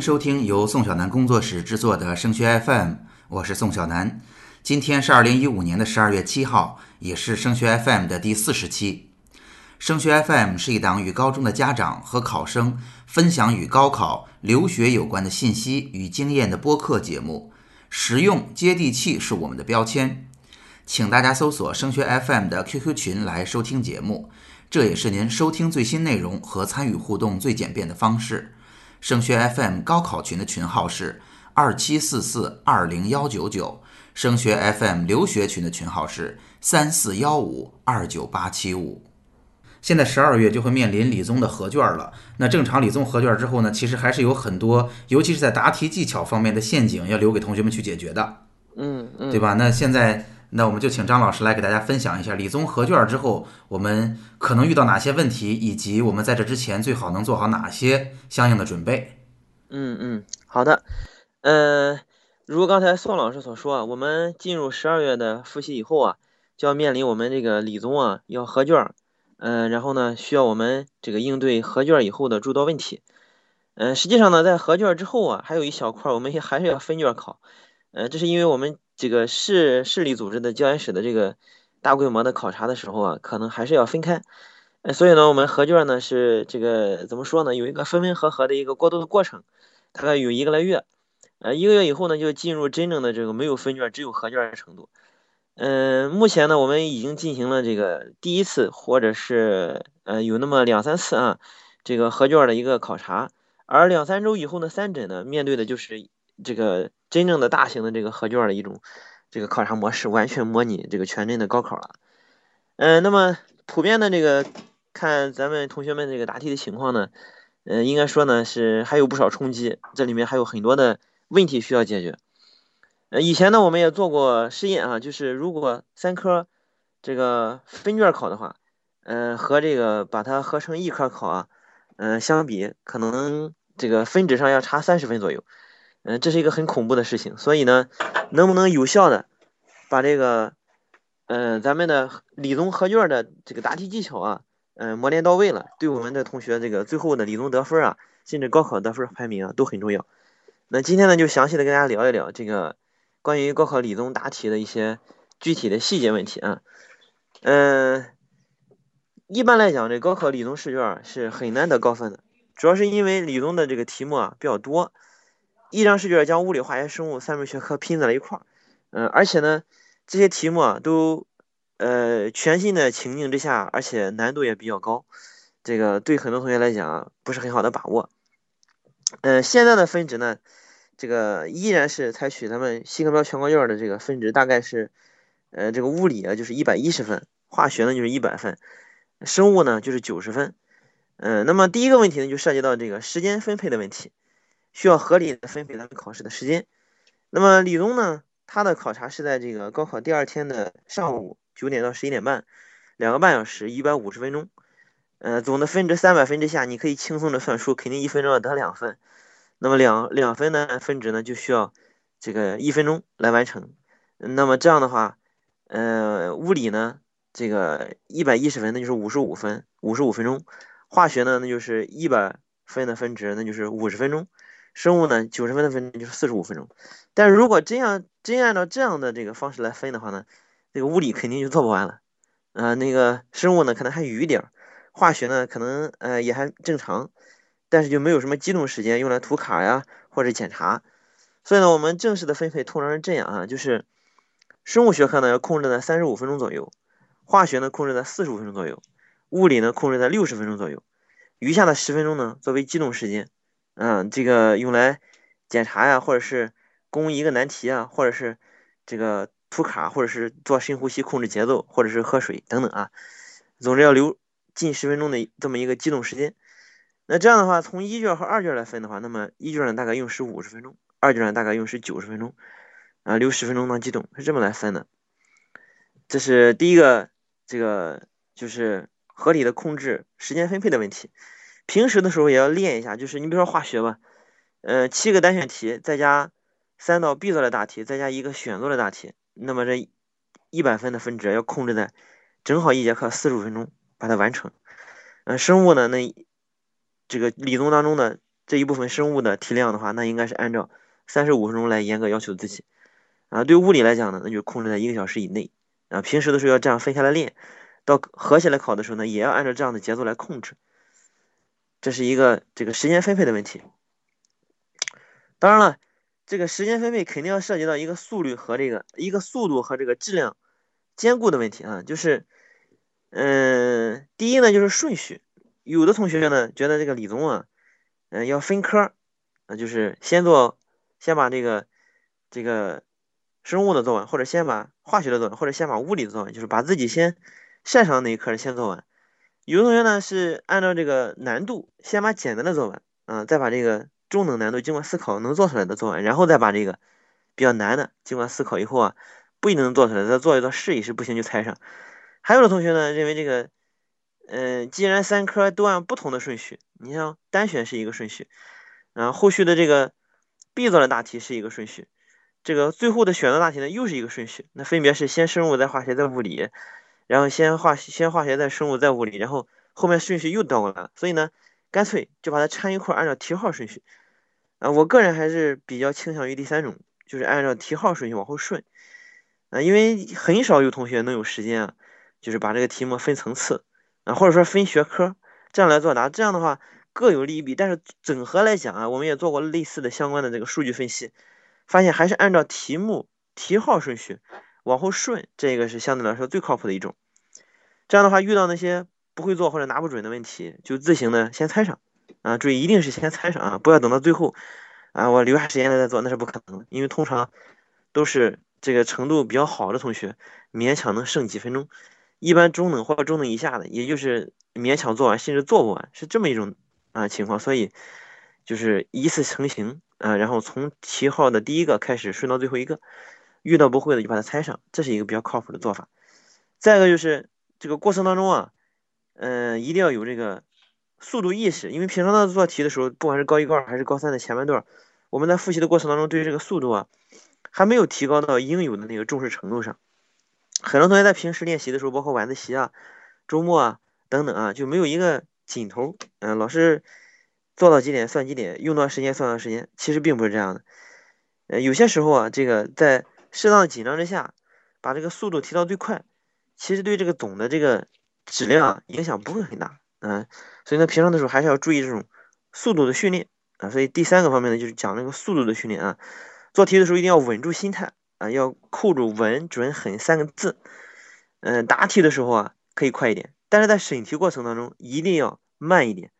收听由宋小南工作室制作的升学 FM，我是宋小南。今天是二零一五年的十二月七号，也是升学 FM 的第四十期。升学 FM 是一档与高中的家长和考生分享与高考、留学有关的信息与经验的播客节目，实用接地气是我们的标签。请大家搜索升学 FM 的 QQ 群来收听节目，这也是您收听最新内容和参与互动最简便的方式。升学 FM 高考群的群号是二七四四二零幺九九，升学 FM 留学群的群号是三四幺五二九八七五。现在十二月就会面临理综的合卷了。那正常理综合卷之后呢，其实还是有很多，尤其是在答题技巧方面的陷阱要留给同学们去解决的，嗯嗯，对吧？那现在，那我们就请张老师来给大家分享一下理综合卷之后我们可能遇到哪些问题，以及我们在这之前最好能做好哪些相应的准备。嗯嗯，好的。呃，如刚才宋老师所说啊，我们进入十二月的复习以后啊，就要面临我们这个理综啊要合卷。嗯，然后呢，需要我们这个应对合卷以后的诸多问题。嗯，实际上呢，在合卷之后啊，还有一小块，我们还是要分卷考。呃，这是因为我们这个市市里组织的教研室的这个大规模的考察的时候啊，可能还是要分开。呃，所以呢，我们合卷呢是这个怎么说呢？有一个分分合合的一个过渡的过程，大概有一个来月。呃，一个月以后呢，就进入真正的这个没有分卷，只有合卷的程度。嗯，目前呢，我们已经进行了这个第一次，或者是呃有那么两三次啊，这个合卷的一个考察。而两三周以后呢，三诊呢面对的就是这个真正的大型的这个合卷的一种这个考察模式，完全模拟这个全真的高考了。嗯，那么普遍的这个看咱们同学们这个答题的情况呢，嗯，应该说呢是还有不少冲击，这里面还有很多的问题需要解决。呃，以前呢，我们也做过试验啊，就是如果三科这个分卷考的话，嗯，和这个把它合成一科考啊，嗯，相比，可能这个分值上要差三十分左右，嗯，这是一个很恐怖的事情。所以呢，能不能有效的把这个，嗯，咱们的理综合卷的这个答题技巧啊，嗯，磨练到位了，对我们的同学这个最后的理综得分啊，甚至高考得分排名啊，都很重要。那今天呢，就详细的跟大家聊一聊这个。关于高考理综答题的一些具体的细节问题啊，嗯，一般来讲，这高考理综试卷是很难得高分的，主要是因为理综的这个题目啊比较多，一张试卷将物理、化学、生物三门学科拼在了一块儿，嗯，而且呢，这些题目啊都呃全新的情境之下，而且难度也比较高，这个对很多同学来讲不是很好的把握，嗯，现在的分值呢？这个依然是采取咱们新课标全国卷的这个分值，大概是，呃，这个物理啊就是一百一十分，化学呢就是一百分，生物呢就是九十分。嗯，那么第一个问题呢就涉及到这个时间分配的问题，需要合理的分配咱们考试的时间。那么理综呢，它的考察是在这个高考第二天的上午九点到十一点半，两个半小时，一百五十分钟。呃，总的分值三百分之下，你可以轻松的算数，肯定一分钟要得两分。那么两两分的分值呢，就需要这个一分钟来完成。那么这样的话，呃，物理呢，这个一百一十分，那就是五十五分，五十五分钟；化学呢，那就是一百分的分值，那就是五十分钟；生物呢，九十分的分就是四十五分钟。但是如果真样真按照这样的这个方式来分的话呢，这个物理肯定就做不完了。呃，那个生物呢，可能还余点；化学呢，可能呃也还正常。但是就没有什么机动时间用来涂卡呀或者检查，所以呢，我们正式的分配通常是这样啊，就是生物学科呢要控制在三十五分钟左右，化学呢控制在四十五分钟左右，物理呢控制在六十分钟左右，余下的十分钟呢作为机动时间，嗯，这个用来检查呀，或者是攻一个难题啊，或者是这个涂卡，或者是做深呼吸控制节奏，或者是喝水等等啊，总之要留近十分钟的这么一个机动时间。那这样的话，从一卷和二卷来分的话，那么一卷呢大概用时五十分钟，二卷呢大概用时九十分钟，啊，留十分钟当机动，是这么来分的。这是第一个，这个就是合理的控制时间分配的问题。平时的时候也要练一下，就是你比如说化学吧，呃，七个单选题再加三道必做的大题，再加一个选做的大题，那么这一百分的分值要控制在正好一节课四十五分钟把它完成。嗯，生物呢那。这个理综当中的这一部分生物的题量的话，那应该是按照三十五分钟来严格要求自己。啊，对物理来讲呢，那就控制在一个小时以内。啊，平时的时候要这样分下来练，到合起来考的时候呢，也要按照这样的节奏来控制。这是一个这个时间分配的问题。当然了，这个时间分配肯定要涉及到一个速率和这个一个速度和这个质量兼顾的问题啊。就是，嗯，第一呢就是顺序。有的同学呢觉得这个理综啊，嗯，要分科，那就是先做，先把这个这个生物的做完，或者先把化学的做完，或者先把物理的做完，就是把自己先擅长那一科先做完。有的同学呢是按照这个难度，先把简单的做完，啊，再把这个中等难度经过思考能做出来的做完，然后再把这个比较难的经过思考以后啊，不一定能做出来，再做一做试一试，不行就猜上。还有的同学呢认为这个。嗯，既然三科都按不同的顺序，你像单选是一个顺序，然后后续的这个必做的大题是一个顺序，这个最后的选择大题呢又是一个顺序，那分别是先生物再化学再物理，然后先化先化学再生物再物理，然后后面顺序又倒过来了，所以呢，干脆就把它掺一块，按照题号顺序。啊，我个人还是比较倾向于第三种，就是按照题号顺序往后顺。啊，因为很少有同学能有时间啊，就是把这个题目分层次。啊，或者说分学科这样来作答，这样的话各有利弊。但是整合来讲啊，我们也做过类似的相关的这个数据分析，发现还是按照题目题号顺序往后顺，这个是相对来说最靠谱的一种。这样的话，遇到那些不会做或者拿不准的问题，就自行的先猜上啊。注意，一定是先猜上啊，不要等到最后啊，我留下时间来再做，那是不可能的。因为通常都是这个程度比较好的同学，勉强能剩几分钟。一般中等或者中等以下的，也就是勉强做完，甚至做不完，是这么一种啊情况。所以就是依次成型啊，然后从题号的第一个开始顺到最后一个，遇到不会的就把它猜上，这是一个比较靠谱的做法。再一个就是这个过程当中啊，嗯，一定要有这个速度意识，因为平常的做题的时候，不管是高一、高二还是高三的前半段，我们在复习的过程当中，对于这个速度啊，还没有提高到应有的那个重视程度上。很多同学在平时练习的时候，包括晚自习啊、周末啊等等啊，就没有一个紧头。嗯，老师做到几点算几点，用多长时间算多长时间，其实并不是这样的。呃，有些时候啊，这个在适当紧张之下，把这个速度提到最快，其实对这个总的这个质量影响不会很大。嗯，所以呢，平常的时候还是要注意这种速度的训练啊。所以第三个方面呢，就是讲那个速度的训练啊。做题的时候一定要稳住心态。啊，要扣住“稳、准、狠”三个字。嗯，答题的时候啊，可以快一点，但是在审题过程当中一定要慢一点，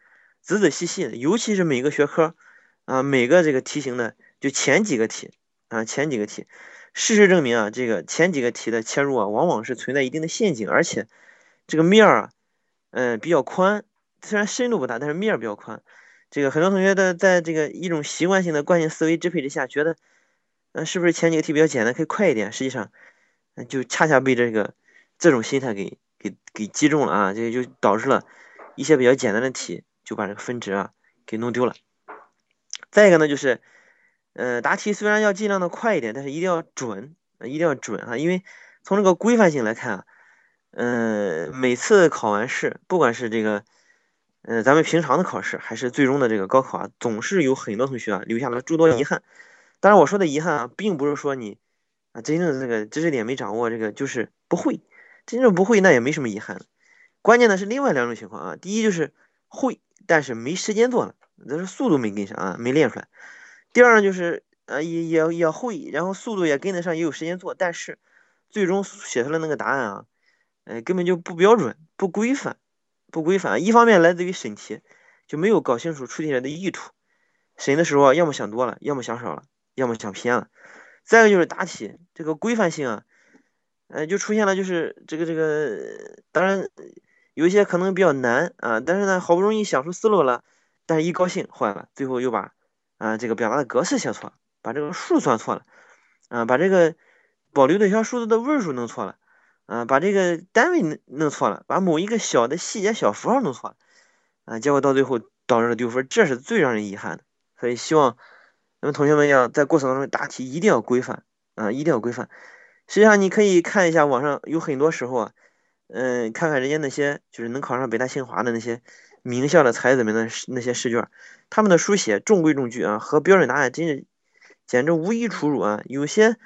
仔仔细细的。尤其是每个学科啊，每个这个题型的就前几个题啊，前几个题，事实证明啊，这个前几个题的切入啊，往往是存在一定的陷阱，而且这个面儿啊，嗯，比较宽，虽然深度不大，但是面儿比较宽。这个很多同学的在这个一种习惯性的惯性思维支配之下，觉得。嗯是不是前几个题比较简单，可以快一点？实际上，就恰恰被这个这种心态给给给击中了啊！这个就导致了一些比较简单的题就把这个分值啊给弄丢了。再一个呢，就是，呃，答题虽然要尽量的快一点，但是一定要准，一定要准啊！因为从这个规范性来看啊，嗯，每次考完试，不管是这个，嗯，咱们平常的考试，还是最终的这个高考啊，总是有很多同学啊留下了诸多遗憾。当然，我说的遗憾啊，并不是说你啊真正的这个知识点没掌握，这个就是不会。真正不会那也没什么遗憾。关键的是另外两种情况啊，第一就是会，但是没时间做了，那是速度没跟上啊，没练出来。第二呢就是呃也也也会，然后速度也跟得上，也有时间做，但是最终写出来那个答案啊，呃根本就不标准、不规范、不规范。一方面来自于审题就没有搞清楚出题人的意图，审的时候啊要么想多了，要么想少了。要么想偏了，再一个就是答题这个规范性啊，呃，就出现了就是这个这个，当然有一些可能比较难啊，但是呢，好不容易想出思路了，但是一高兴坏了，最后又把啊这个表达的格式写错了，把这个数算错了，啊，把这个保留对象数字的位数弄错了，啊，把这个单位弄弄错了，把某一个小的细节小符号弄错了，啊，结果到最后导致了丢分，这是最让人遗憾的，所以希望。那么同学们要在过程当中答题一定要规范啊，一定要规范。实际上你可以看一下网上有很多时候啊，嗯，看看人家那些就是能考上北大清华的那些名校的才子们的那些试卷，他们的书写中规中矩啊，和标准答案真是简直无一出入啊！有些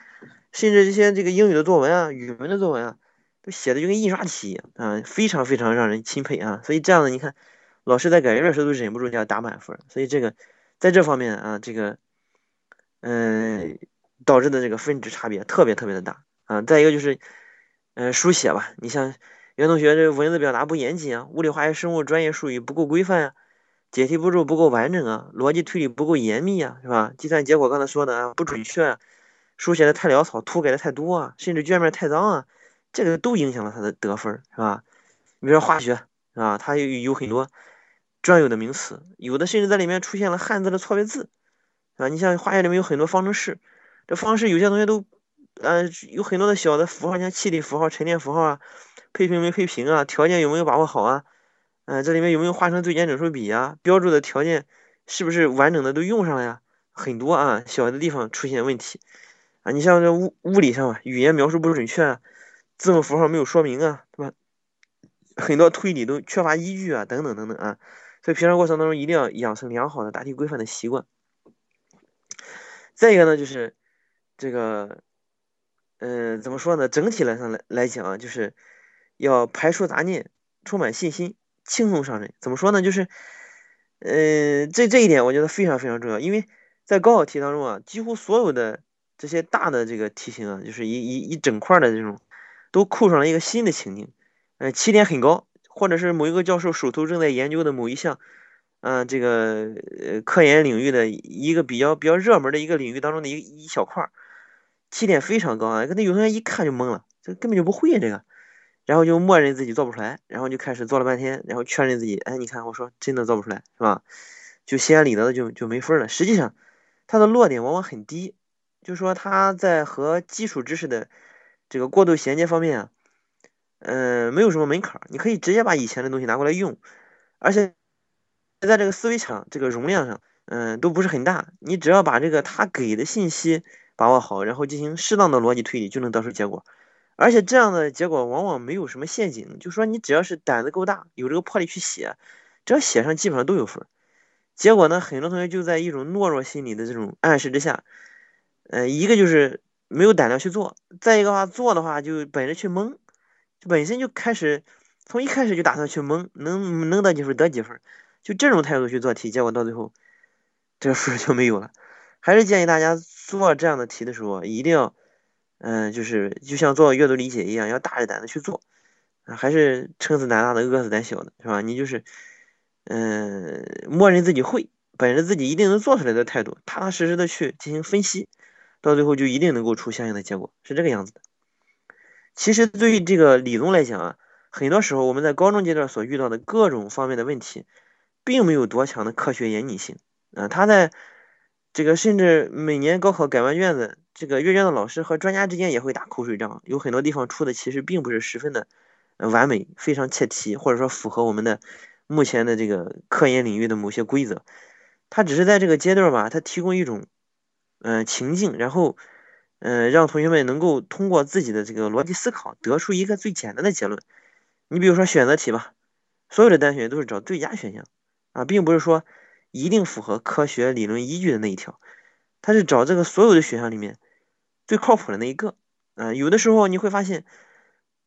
甚至这些这个英语的作文啊、语文的作文啊，都写的就跟印刷体一样啊，非常非常让人钦佩啊！所以这样的你看，老师在改卷的时候都忍不住要打满分。所以这个在这方面啊，这个嗯导致的这个分值差别特别特别的大啊！再一个就是，嗯，书写吧，你像。有同学这文字表达不严谨啊，物理、化学、生物专业术语不够规范啊，解题步骤不够完整啊，逻辑推理不够严密啊，是吧？计算结果刚才说的啊不准确，书写的太潦草，涂改的太多啊，甚至卷面太脏啊，这个都影响了他的得分，是吧？你比如说化学，是吧？它有有很多专有的名词，有的甚至在里面出现了汉字的错别字，啊，你像化学里面有很多方程式，这方程式有些同学都，呃，有很多的小的符号，像气体符号、沉淀符号啊。配平没配平啊？条件有没有把握好啊？嗯，这里面有没有化成最简整数比啊？标注的条件是不是完整的都用上了呀？很多啊，小的地方出现问题啊。你像这物物理上啊，语言描述不准确啊，字母符号没有说明啊，对吧？很多推理都缺乏依据啊，等等等等啊。所以平常过程当中一定要养成良好的答题规范的习惯。再一个呢，就是这个，嗯，怎么说呢？整体来上来来讲啊，就是。要排除杂念，充满信心，轻松上阵。怎么说呢？就是，呃，这这一点我觉得非常非常重要。因为在高考题当中啊，几乎所有的这些大的这个题型啊，就是一一一整块的这种，都扣上了一个新的情境，呃，起点很高，或者是某一个教授手头正在研究的某一项，嗯，这个呃科研领域的一个比较比较热门的一个领域当中的一一小块，起点非常高啊，可能有同学一看就懵了，这根本就不会这个。然后就默认自己做不出来，然后就开始做了半天，然后确认自己，哎，你看我说真的做不出来，是吧？就心安理得的就就没分了。实际上，它的落点往往很低，就说他在和基础知识的这个过渡衔接方面啊，嗯，没有什么门槛，你可以直接把以前的东西拿过来用，而且在这个思维场这个容量上，嗯，都不是很大。你只要把这个他给的信息把握好，然后进行适当的逻辑推理，就能得出结果。而且这样的结果往往没有什么陷阱，就说你只要是胆子够大，有这个魄力去写，只要写上基本上都有分。结果呢，很多同学就在一种懦弱心理的这种暗示之下，呃，一个就是没有胆量去做，再一个话做的话就本着去蒙，本身就开始从一开始就打算去蒙，能能得几分得几分，就这种态度去做题，结果到最后这个分就没有了。还是建议大家做这样的题的时候一定要。嗯，就是就像做阅读理解一样，要大着胆子去做，还是撑死胆大的，饿死胆小的，是吧？你就是，嗯，默认自己会，本着自己一定能做出来的态度，踏踏实实的去进行分析，到最后就一定能够出相应的结果，是这个样子的。其实对于这个理综来讲啊，很多时候我们在高中阶段所遇到的各种方面的问题，并没有多强的科学严谨性，啊，他在这个甚至每年高考改完卷子。这个阅卷的老师和专家之间也会打口水仗，有很多地方出的其实并不是十分的完美，非常切题，或者说符合我们的目前的这个科研领域的某些规则。它只是在这个阶段吧，它提供一种嗯情境，然后嗯让同学们能够通过自己的这个逻辑思考得出一个最简单的结论。你比如说选择题吧，所有的单选都是找最佳选项啊，并不是说一定符合科学理论依据的那一条。他是找这个所有的选项里面最靠谱的那一个，啊，有的时候你会发现，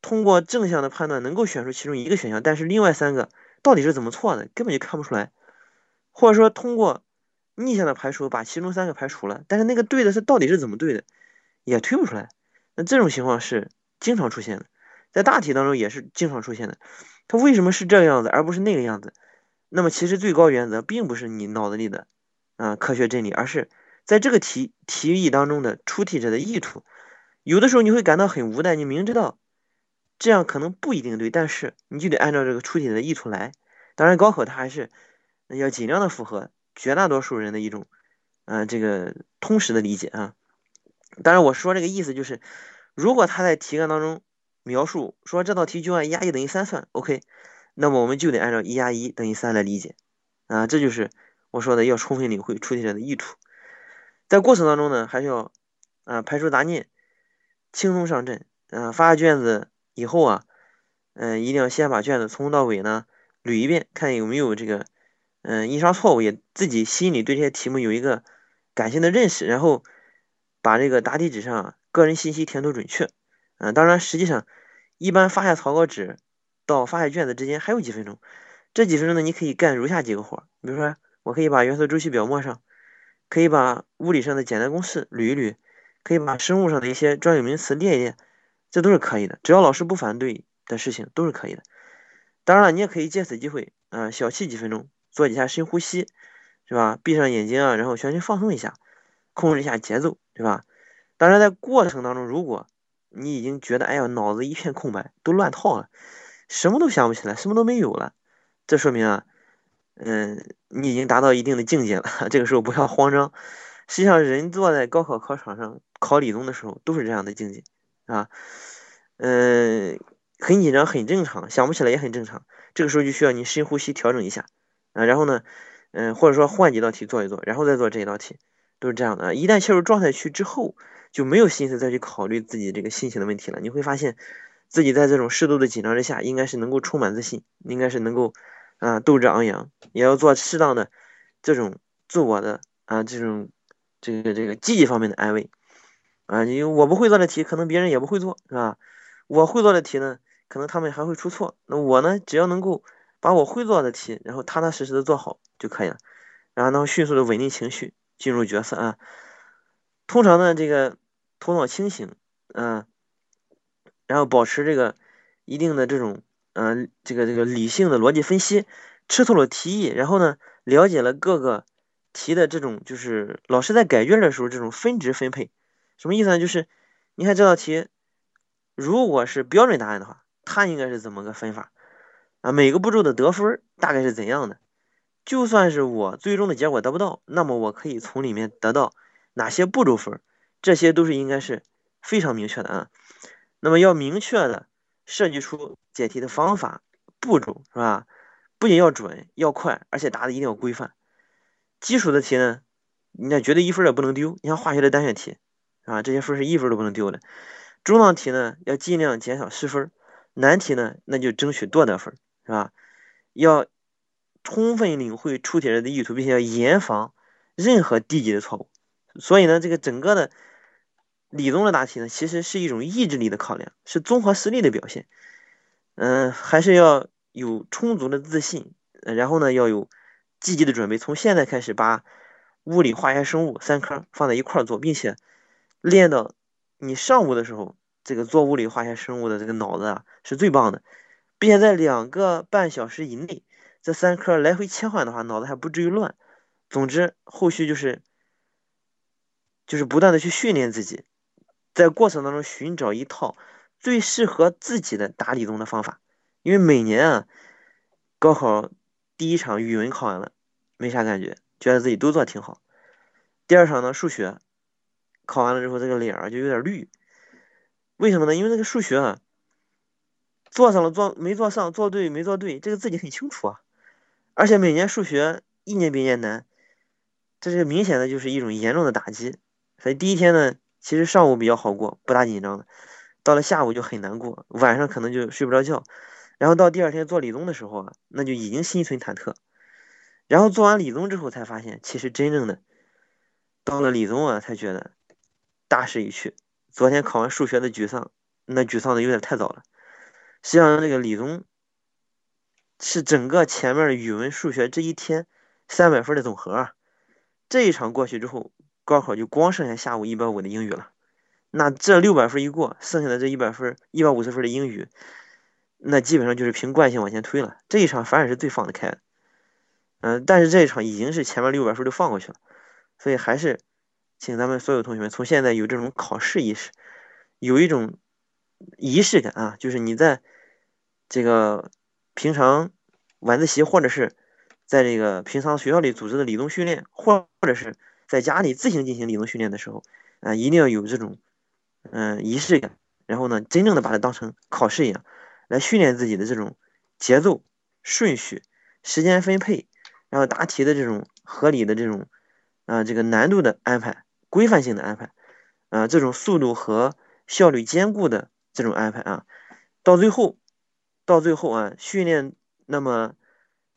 通过正向的判断能够选出其中一个选项，但是另外三个到底是怎么错的，根本就看不出来，或者说通过逆向的排除把其中三个排除了，但是那个对的是到底是怎么对的，也推不出来。那这种情况是经常出现的，在大题当中也是经常出现的。它为什么是这个样子而不是那个样子？那么其实最高原则并不是你脑子里的啊科学真理，而是。在这个题题意当中的出题者的意图，有的时候你会感到很无奈。你明知道这样可能不一定对，但是你就得按照这个出题的意图来。当然，高考它还是要尽量的符合绝大多数人的一种，嗯，这个通识的理解啊。当然，我说这个意思就是，如果他在题干当中描述说这道题就按一加一等于三算，OK，那么我们就得按照一加一等于三来理解啊。这就是我说的要充分领会出题者的意图。在过程当中呢，还是要啊排除杂念，轻松上阵。嗯，发下卷子以后啊，嗯，一定要先把卷子从头到尾呢捋一遍，看有没有这个嗯印刷错误，也自己心里对这些题目有一个感性的认识，然后把这个答题纸上个人信息填涂准确。嗯，当然，实际上一般发下草稿纸到发下卷子之间还有几分钟，这几分钟呢，你可以干如下几个活儿，比如说，我可以把元素周期表默上，可以把物理上的简单公式捋一捋，可以把生物上的一些专有名词列一列，这都是可以的，只要老师不反对的事情都是可以的。当然了，你也可以借此机会，啊，小憩几分钟，做几下深呼吸，是吧？闭上眼睛啊，然后全身放松一下，控制一下节奏，对吧？当然，在过程当中，如果你已经觉得，哎呀，脑子一片空白，都乱套了，什么都想不起来，什么都没有了，这说明啊，嗯，你已经达到一定的境界了。这个时候不要慌张。实际上，人坐在高考考场上考理综的时候，都是这样的境界，啊，嗯，很紧张，很正常，想不起来也很正常。这个时候就需要你深呼吸调整一下，啊，然后呢，嗯，或者说换几道题做一做，然后再做这一道题，都是这样的。一旦切入状态区之后。就没有心思再去考虑自己这个心情的问题了。你会发现，自己在这种适度的紧张之下，应该是能够充满自信，应该是能够啊斗志昂扬。也要做适当的这种自我的啊这种这个这个积极方面的安慰啊。因为我不会做的题，可能别人也不会做，是吧？我会做的题呢，可能他们还会出错。那我呢，只要能够把我会做的题，然后踏踏实实的做好就可以了。然后能迅速的稳定情绪，进入角色啊。通常呢，这个。头脑清醒，嗯，然后保持这个一定的这种，嗯，这个这个理性的逻辑分析，吃透了题意，然后呢，了解了各个题的这种，就是老师在改卷的时候这种分值分配，什么意思呢？就是你看这道题，如果是标准答案的话，它应该是怎么个分法啊？每个步骤的得分大概是怎样的？就算是我最终的结果得不到，那么我可以从里面得到哪些步骤分？这些都是应该是非常明确的啊，那么要明确的设计出解题的方法步骤是吧？不仅要准要快，而且答的一定要规范。基础的题呢，你那绝对一分也不能丢。你像化学的单选题啊，这些分是一分都不能丢的。中档题呢，要尽量减少失分；难题呢，那就争取多得分，是吧？要充分领会出题人的意图，并且要严防任何低级的错误。所以呢，这个整个的。理综的答题呢，其实是一种意志力的考量，是综合实力的表现。嗯，还是要有充足的自信，然后呢，要有积极的准备。从现在开始，把物理、化学、生物三科放在一块儿做，并且练到你上午的时候，这个做物理、化学、生物的这个脑子啊是最棒的，并且在两个半小时以内，这三科来回切换的话，脑子还不至于乱。总之，后续就是就是不断的去训练自己。在过程当中寻找一套最适合自己的打理综的方法，因为每年啊，高考第一场语文考完了，没啥感觉，觉得自己都做挺好。第二场呢，数学考完了之后，这个脸儿就有点绿。为什么呢？因为这个数学啊，做上了做没做上，做对没做对，这个自己很清楚啊。而且每年数学一年比一年难，这是明显的就是一种严重的打击。所以第一天呢。其实上午比较好过，不大紧张的，到了下午就很难过，晚上可能就睡不着觉，然后到第二天做理综的时候啊，那就已经心存忐忑，然后做完理综之后才发现，其实真正的到了理综啊，才觉得大势已去。昨天考完数学的沮丧，那沮丧的有点太早了。实际上，这个理综是整个前面语文、数学这一天三百分的总和啊，这一场过去之后。高考就光剩下下午一百五的英语了，那这六百分一过，剩下的这一百分、一百五十分的英语，那基本上就是凭惯性往前推了。这一场反而是最放得开的，嗯，但是这一场已经是前面六百分都放过去了，所以还是请咱们所有同学们从现在有这种考试意识，有一种仪式感啊，就是你在这个平常晚自习或者是在这个平常学校里组织的理综训练，或或者是。在家里自行进行理论训练的时候，啊，一定要有这种，嗯，仪式感。然后呢，真正的把它当成考试一样，来训练自己的这种节奏、顺序、时间分配，然后答题的这种合理的这种，啊，这个难度的安排、规范性的安排，啊，这种速度和效率兼顾的这种安排啊，到最后，到最后啊，训练那么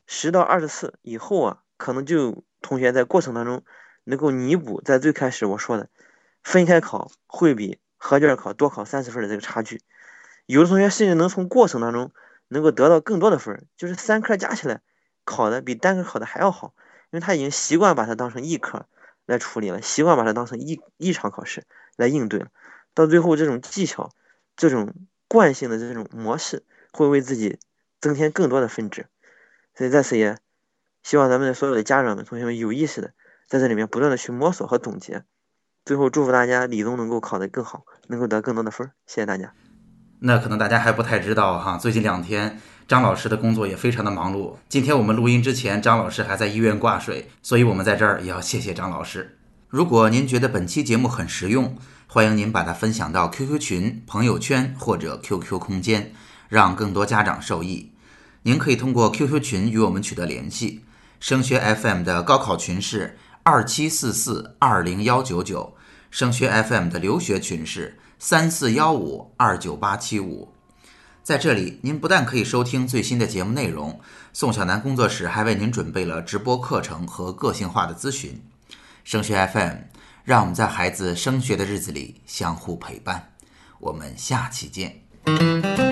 十到二十次以后啊，可能就同学在过程当中能够弥补在最开始我说的分开考会比合卷考多考三十分的这个差距。有的同学甚至能从过程当中能够得到更多的分，就是三科加起来考的比单科考的还要好，因为他已经习惯把它当成一科来处理了，习惯把它当成一一场考试来应对了。到最后，这种技巧、这种惯性的这种模式，会为自己增添更多的分值。所以在此也希望咱们所有的家长们、同学们有意识的在这里面不断的去摸索和总结。最后，祝福大家理综能够考得更好，能够得更多的分儿。谢谢大家。那可能大家还不太知道哈，最近两天张老师的工作也非常的忙碌。今天我们录音之前，张老师还在医院挂水，所以我们在这儿也要谢谢张老师。如果您觉得本期节目很实用，欢迎您把它分享到 QQ 群、朋友圈或者 QQ 空间，让更多家长受益。您可以通过 QQ 群与我们取得联系。升学 FM 的高考群是二七四四二零幺九九，升学 FM 的留学群是。三四幺五二九八七五，在这里，您不但可以收听最新的节目内容，宋小南工作室还为您准备了直播课程和个性化的咨询。升学 FM，让我们在孩子升学的日子里相互陪伴。我们下期见。